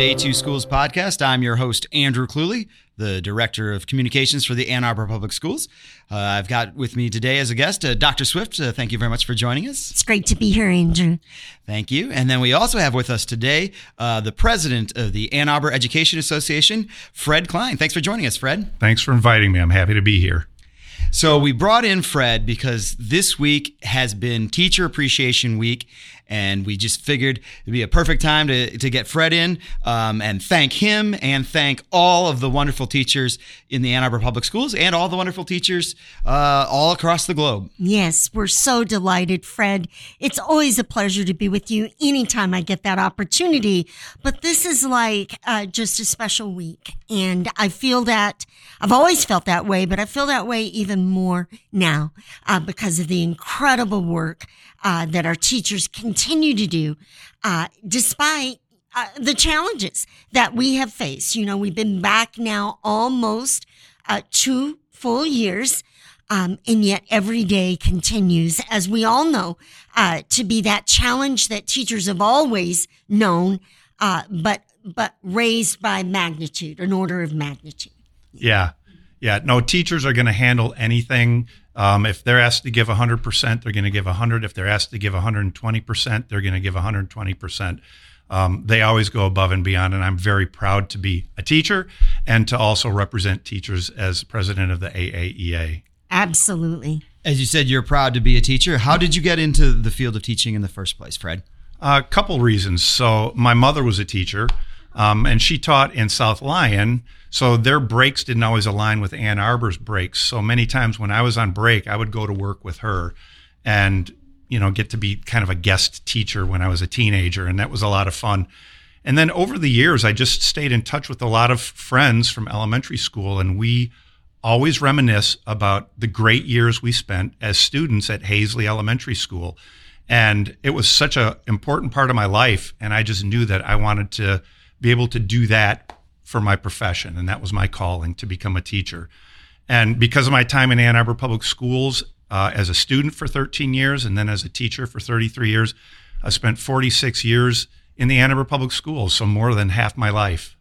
the A2 Schools podcast. I'm your host, Andrew Cluley, the Director of Communications for the Ann Arbor Public Schools. Uh, I've got with me today as a guest uh, Dr. Swift. Uh, thank you very much for joining us. It's great to be here, Andrew. Thank you. And then we also have with us today uh, the President of the Ann Arbor Education Association, Fred Klein. Thanks for joining us, Fred. Thanks for inviting me. I'm happy to be here. So we brought in Fred because this week has been Teacher Appreciation Week, and we just figured it'd be a perfect time to, to get Fred in um, and thank him and thank all of the wonderful teachers in the Ann Arbor Public Schools and all the wonderful teachers uh, all across the globe. Yes, we're so delighted, Fred. It's always a pleasure to be with you anytime I get that opportunity. But this is like uh, just a special week. And I feel that I've always felt that way, but I feel that way even more now uh, because of the incredible work uh, that our teachers continue to do, uh, despite uh, the challenges that we have faced. You know, we've been back now almost uh, two full years. Um, and yet every day continues, as we all know, uh, to be that challenge that teachers have always known, uh, but but raised by magnitude, an order of magnitude. Yeah, yeah. No, teachers are going to handle anything um, if they're asked to give 100%, they're going to give 100. If they're asked to give 120%, they're going to give 120%. Um, they always go above and beyond, and I'm very proud to be a teacher and to also represent teachers as president of the AAEA. Absolutely. As you said, you're proud to be a teacher. How did you get into the field of teaching in the first place, Fred? A couple reasons. So, my mother was a teacher, um, and she taught in South Lyon. So their breaks didn't always align with Ann Arbor's breaks. So many times when I was on break, I would go to work with her and, you know, get to be kind of a guest teacher when I was a teenager. And that was a lot of fun. And then over the years, I just stayed in touch with a lot of friends from elementary school. And we always reminisce about the great years we spent as students at Haisley Elementary School. And it was such an important part of my life. And I just knew that I wanted to be able to do that for my profession, and that was my calling to become a teacher. And because of my time in Ann Arbor Public Schools uh, as a student for 13 years and then as a teacher for 33 years, I spent 46 years in the Ann Arbor Public Schools, so more than half my life.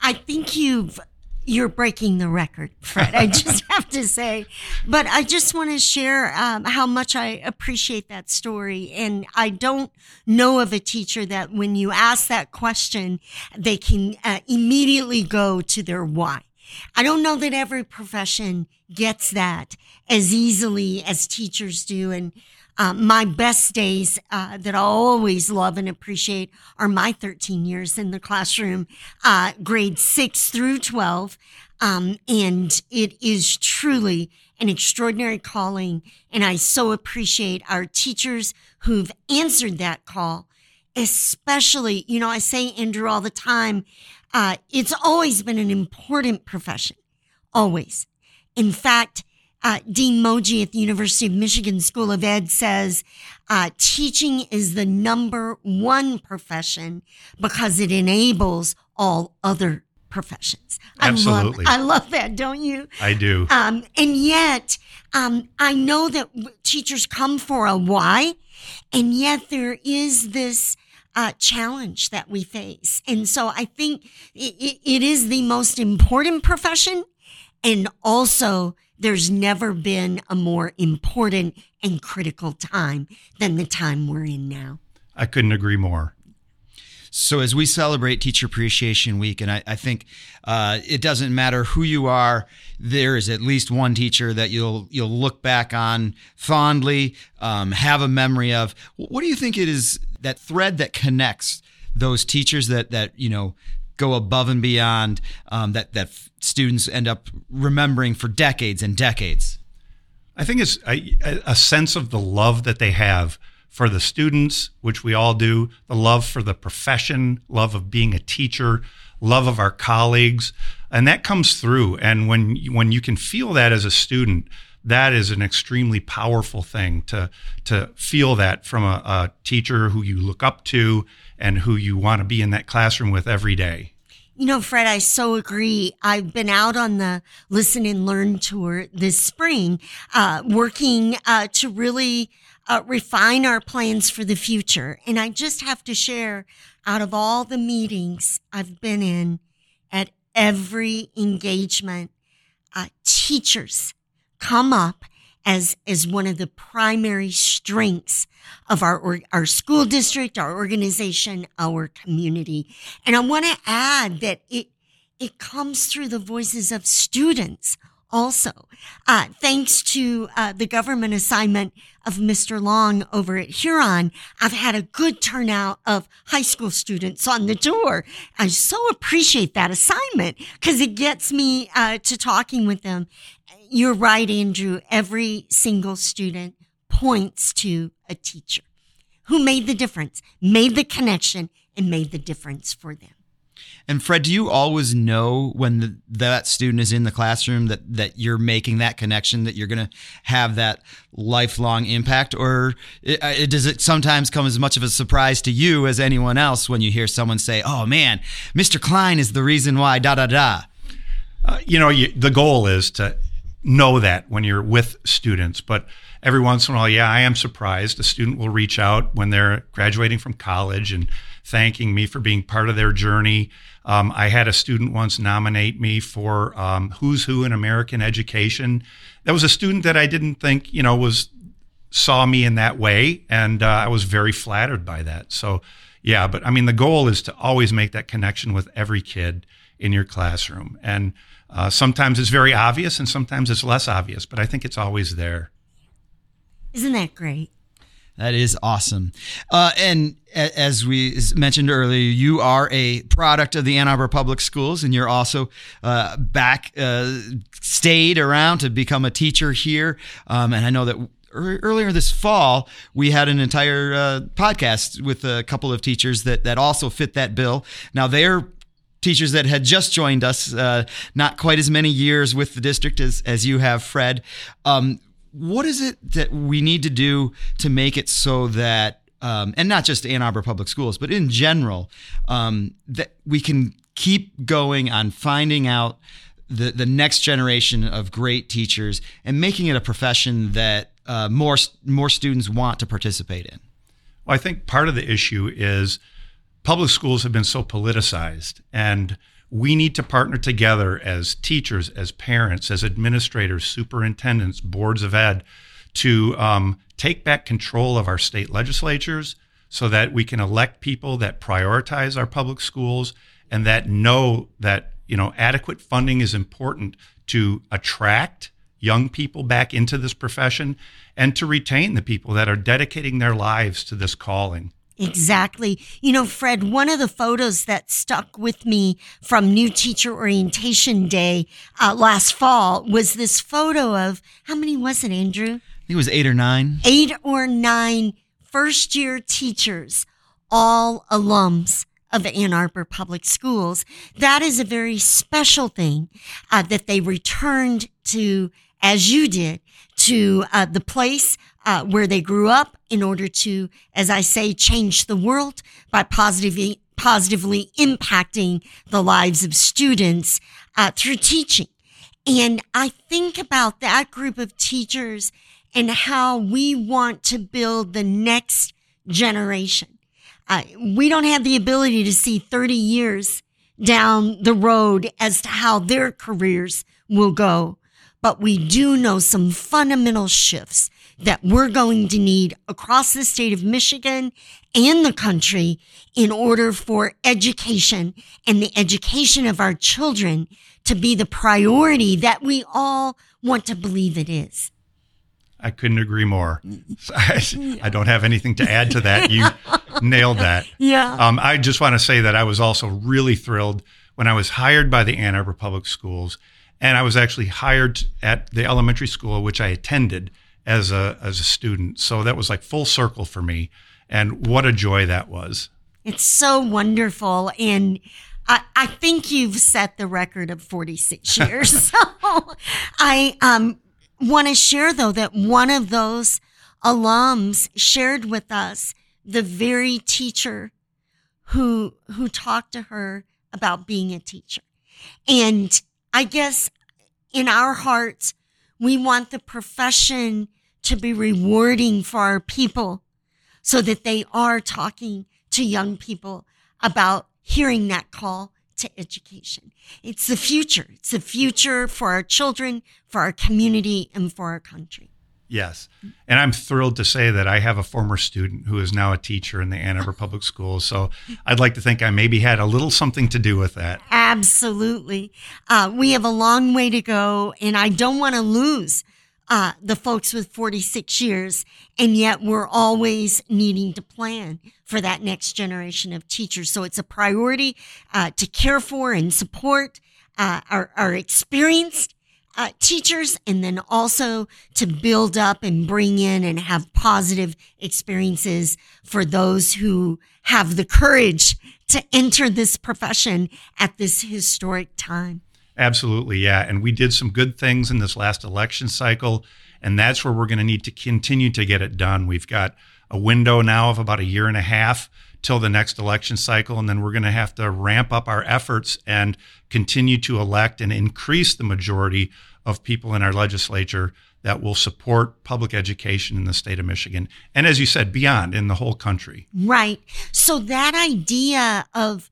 I think you've you're breaking the record, Fred. I just have to say, but I just want to share um, how much I appreciate that story. And I don't know of a teacher that when you ask that question, they can uh, immediately go to their why. I don't know that every profession gets that as easily as teachers do. And uh, my best days uh, that I always love and appreciate are my 13 years in the classroom, uh, grades six through 12. Um, and it is truly an extraordinary calling. And I so appreciate our teachers who've answered that call, especially, you know, I say, Andrew, all the time, uh, it's always been an important profession, always. In fact, uh, Dean Moje at the University of Michigan School of Ed says uh, teaching is the number one profession because it enables all other professions. Absolutely. I love, I love that, don't you? I do. Um, and yet, um, I know that teachers come for a why, and yet there is this uh, challenge that we face. And so I think it, it is the most important profession and also there's never been a more important and critical time than the time we're in now. I couldn't agree more. So as we celebrate Teacher Appreciation Week, and I, I think uh, it doesn't matter who you are, there is at least one teacher that you'll you'll look back on fondly, um, have a memory of. What do you think it is that thread that connects those teachers that that you know go above and beyond um, that that students end up remembering for decades and decades? I think it's a, a, sense of the love that they have for the students, which we all do, the love for the profession, love of being a teacher, love of our colleagues, and that comes through. And when when you can feel that as a student, that is an extremely powerful thing to to feel that from a, a teacher who you look up to and who you want to be in that classroom with every day. You know, Fred, I so agree. I've been out on the Listen and Learn tour this spring, uh, working uh, to really uh, refine our plans for the future. And I just have to share out of all the meetings I've been in at every engagement, uh, teachers come up as as one of the primary strengths of our our school district, our organization, our community. And I want to add that it it comes through the voices of students also. Uh, thanks to uh, the government assignment of Mr. Long over at Huron, I've had a good turnout of high school students on the tour. I so appreciate that assignment because it gets me uh, to talking with them. You're right, Andrew. Every single student points to a teacher who made the difference, made the connection, and made the difference for them. And Fred, do you always know when the, that student is in the classroom that that you're making that connection, that you're going to have that lifelong impact, or it, it, does it sometimes come as much of a surprise to you as anyone else when you hear someone say, "Oh man, Mr. Klein is the reason why." Da da da. Uh, you know, you, the goal is to know that when you're with students, but every once in a while, yeah, I am surprised. A student will reach out when they're graduating from college and thanking me for being part of their journey. Um, I had a student once nominate me for um, Who's Who in American Education. That was a student that I didn't think, you know, was saw me in that way, and uh, I was very flattered by that. So, yeah, but I mean, the goal is to always make that connection with every kid in your classroom, and uh, sometimes it's very obvious, and sometimes it's less obvious, but I think it's always there. Isn't that great? That is awesome. Uh, and as we mentioned earlier, you are a product of the Ann Arbor Public Schools, and you're also uh, back, uh, stayed around to become a teacher here. Um, and I know that earlier this fall, we had an entire uh, podcast with a couple of teachers that, that also fit that bill. Now, they're teachers that had just joined us, uh, not quite as many years with the district as, as you have, Fred. Um, what is it that we need to do to make it so that um, and not just Ann Arbor Public Schools, but in general, um, that we can keep going on finding out the the next generation of great teachers and making it a profession that uh, more more students want to participate in. Well, I think part of the issue is public schools have been so politicized and we need to partner together as teachers, as parents, as administrators, superintendents, boards of ed to um, take back control of our state legislatures so that we can elect people that prioritize our public schools and that know that you know adequate funding is important to attract young people back into this profession and to retain the people that are dedicating their lives to this calling. Exactly. You know, Fred, one of the photos that stuck with me from New Teacher Orientation Day uh, last fall was this photo of how many was it, Andrew? I think it was eight or nine. Eight or nine first year teachers, all alums of Ann Arbor Public Schools. That is a very special thing uh, that they returned to, as you did, to uh, the place uh, where they grew up in order to, as I say, change the world by positively positively impacting the lives of students uh, through teaching. And I think about that group of teachers and how we want to build the next generation. Uh, we don't have the ability to see 30 years down the road as to how their careers will go but we do know some fundamental shifts that we're going to need across the state of Michigan and the country in order for education and the education of our children to be the priority that we all want to believe it is. I couldn't agree more. I, don't have anything to add to that. You nailed that. Yeah. Um, I just want to say that I was also really thrilled when I was hired by the Ann Arbor Public Schools and I was actually hired at the elementary school which I attended as a as a student. So that was like full circle for me, and what a joy that was. It's so wonderful, and I, I think you've set the record of 46 years. so I um, want to share though that one of those alums shared with us the very teacher who who talked to her about being a teacher, and I guess in our hearts, we want the profession to be rewarding for our people so that they are talking to young people about hearing that call to education. It's the future. It's the future for our children, for our community, and for our country. Yes. And I'm thrilled to say that I have a former student who is now a teacher in the Ann Arbor Public Schools. So I'd like to think I maybe had a little something to do with that. Absolutely. Uh, we have a long way to go, and I don't want to lose uh, the folks with 46 years, and yet we're always needing to plan for that next generation of teachers. So it's a priority uh, to care for and support uh, our, our experienced uh, teachers, and then also to build up and bring in and have positive experiences for those who have the courage to enter this profession at this historic time. Absolutely, yeah. And we did some good things in this last election cycle, and that's where we're going to need to continue to get it done. We've got a window now of about a year and a half till the next election cycle, and then we're going to have to ramp up our efforts and continue to elect and increase the majority of people in our legislature that will support public education in the state of Michigan. And as you said, beyond in the whole country. Right. So that idea of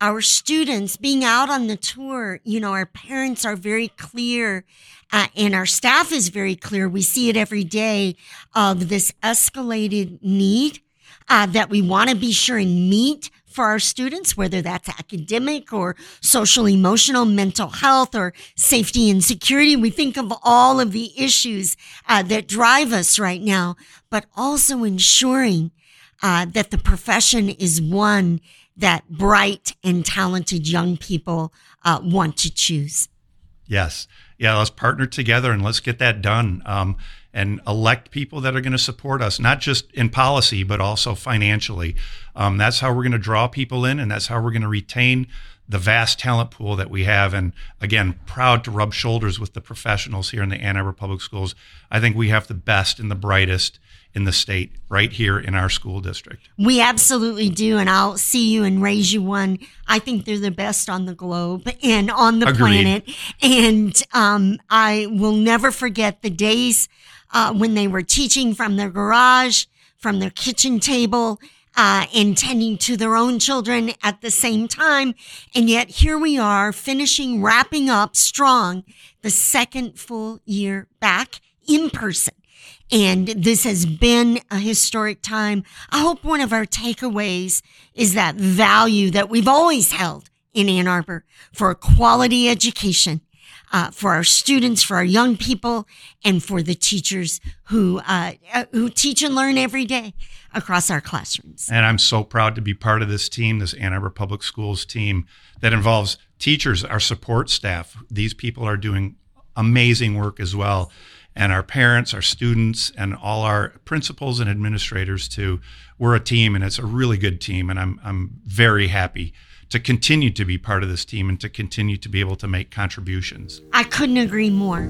our students being out on the tour, you know, our parents are very clear uh, and our staff is very clear. We see it every day of this escalated need uh, that we want to be sure and meet for our students, whether that's academic or social, emotional, mental health, or safety and security. We think of all of the issues uh, that drive us right now, but also ensuring uh, that the profession is one that bright and talented young people uh, want to choose. Yes. Yeah, let's partner together and let's get that done. Um, and elect people that are going to support us, not just in policy, but also financially. Um, that's how we're going to draw people in, and that's how we're going to retain the vast talent pool that we have. And again, proud to rub shoulders with the professionals here in the Ann Arbor Public Schools. I think we have the best and the brightest in the state right here in our school district. We absolutely do. And I'll see you and raise you one. I think they're the best on the globe and on the Agreed. planet. And um, I will never forget the days uh, when they were teaching from their garage, from their kitchen table. Uh, and tending to their own children at the same time. And yet here we are finishing, wrapping up strong the second full year back in person. And this has been a historic time. I hope one of our takeaways is that value that we've always held in Ann Arbor for a quality education. Uh, for our students, for our young people, and for the teachers who uh, uh, who teach and learn every day across our classrooms. And I'm so proud to be part of this team, this Ann Arbor Public Schools team that involves teachers, our support staff. These people are doing amazing work as well and our parents, our students, and all our principals and administrators too. We're a team, and it's a really good team, and I'm I'm very happy to continue to be part of this team and to continue to be able to make contributions. I couldn't agree more.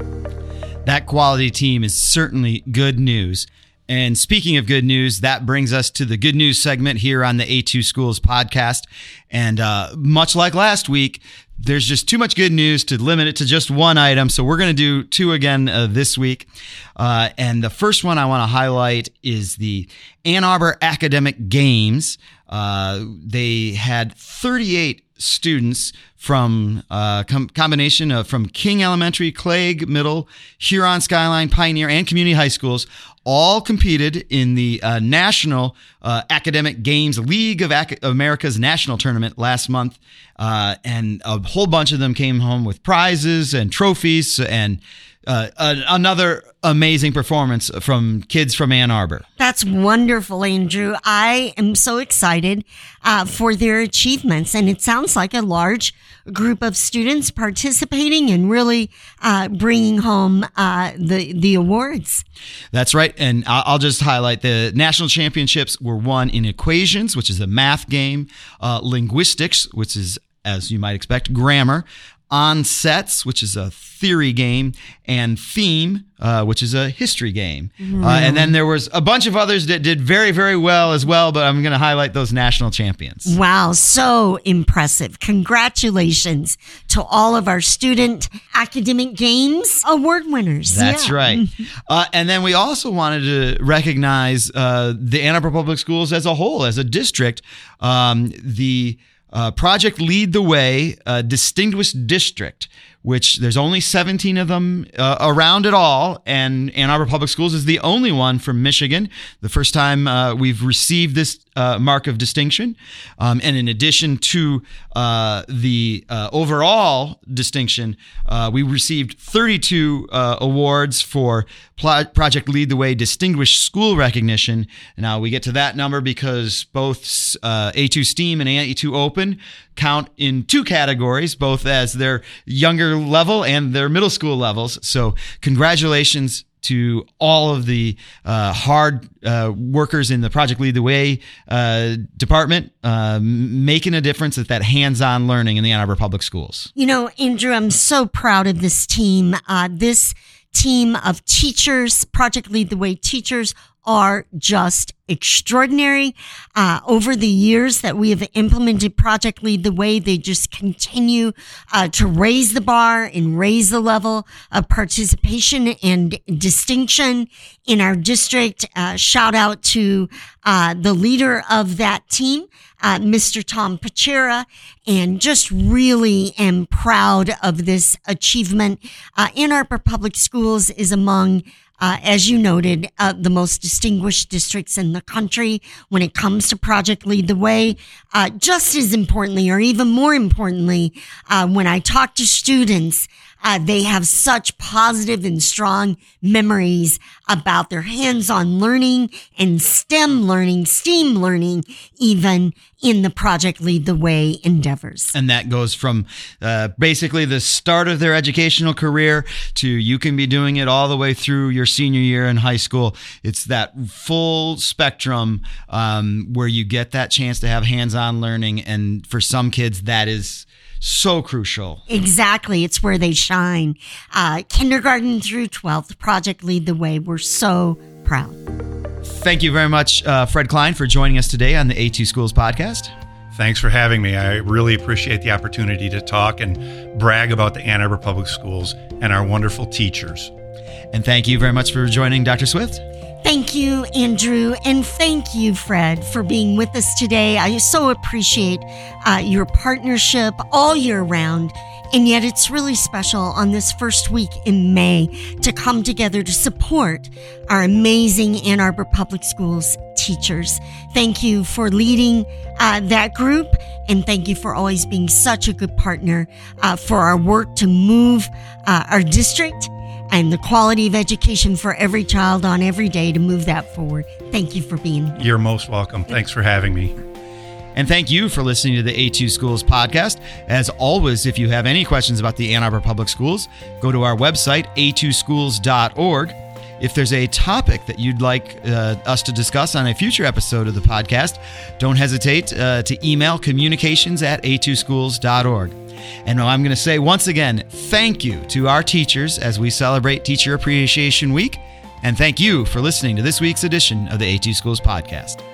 That quality team is certainly good news. And speaking of good news, that brings us to the good news segment here on the A2 Schools podcast. And uh, much like last week, there's just too much good news to limit it to just one item. So we're going to do two again uh, this week. Uh, and the first one I want to highlight is the Ann Arbor Academic Games. Uh, they had 38 students from a uh, com- combination of from King Elementary, Clague Middle, Huron Skyline, Pioneer, and community high schools all competed in the uh, National uh, Academic Games League of Ac- America's national tournament last month. Uh, and a whole bunch of them came home with prizes and trophies and uh, another amazing performance from kids from Ann Arbor. That's wonderful, Andrew. I am so excited uh, for their achievements, and it sounds like a large group of students participating and really uh, bringing home uh, the the awards. That's right, and I'll just highlight the national championships were won in equations, which is a math game, uh, linguistics, which is as you might expect, grammar, On Sets, which is a theory game, and Theme, uh, which is a history game. Uh, and then there was a bunch of others that did very, very well as well, but I'm going to highlight those national champions. Wow, so impressive. Congratulations to all of our student academic games award winners. That's Yeah. right. Uh, and then we also wanted to recognize uh, the Ann Arbor Public Schools as a whole, as a district. Um, the uh, Project Lead the Way uh, Distinguished District, which there's only 17 of them uh, around it all, and Ann Arbor Public Schools is the only one from Michigan. The first time uh, we've received this uh, mark of distinction. Um, and in addition to uh, the uh, overall distinction, uh, we received 32 uh, awards for Pl- Project Lead the Way Distinguished School Recognition. Now we get to that number because both uh, A2 STEAM and A2 Open count in two categories, both as their younger level and their middle school levels. So congratulations to all of the uh, hard uh, workers in the Project Lead the Way uh, department, uh, making a difference at that hands-on learning in the Ann Arbor Public Schools. You know, Andrew, I'm so proud of this team. Uh, this team of teachers, Project Lead the Way teachers, are just extraordinary. Uh, over the years that we have implemented Project Lead the Way, they just continue uh, to raise the bar and raise the level of participation and distinction in our district. Uh, shout out to uh, the leader of that team, uh, Mr. Tom Pachera, and just really am proud of this achievement. Uh, Ann Arbor Public Schools is among uh, as you noted, uh, the most distinguished districts in the country when it comes to Project Lead the Way. Uh, just as importantly, or even more importantly, uh, when I talk to students, uh, they have such positive and strong memories about their hands-on learning and STEM learning, STEAM learning, even in the Project Lead the Way endeavors. And that goes from uh, basically the start of their educational career to you can be doing it all the way through your senior year in high school. It's that full spectrum um, where you get that chance to have hands on learning. And for some kids, that is so crucial. Exactly. It's where they shine. Uh, kindergarten through 12th, Project Lead the Way. We're so proud. Thank you very much, uh, Fred Klein, for joining us today on the A2 Schools podcast. Thanks for having me. I really appreciate the opportunity to talk and brag about the Ann Arbor Public Schools and our wonderful teachers. And thank you very much for joining Dr. Swift. Thank you, Andrew, and thank you, Fred, for being with us today. I so appreciate uh, your partnership all year round. And yet, it's really special on this first week in May to come together to support our amazing Ann Arbor Public Schools teachers. Thank you for leading uh, that group, and thank you for always being such a good partner uh, for our work to move uh, our district and the quality of education for every child on every day to move that forward. Thank you for being here. You're most welcome. Thanks for having me. And thank you for listening to the A2 Schools podcast. As always, if you have any questions about the Ann Arbor Public Schools, go to our website, a2schools.org. If there's a topic that you'd like uh, us to discuss on a future episode of the podcast, don't hesitate uh, to email communications at a2schools.org. And I'm going to say once again, thank you to our teachers as we celebrate Teacher Appreciation Week. And thank you for listening to this week's edition of the A2 Schools podcast.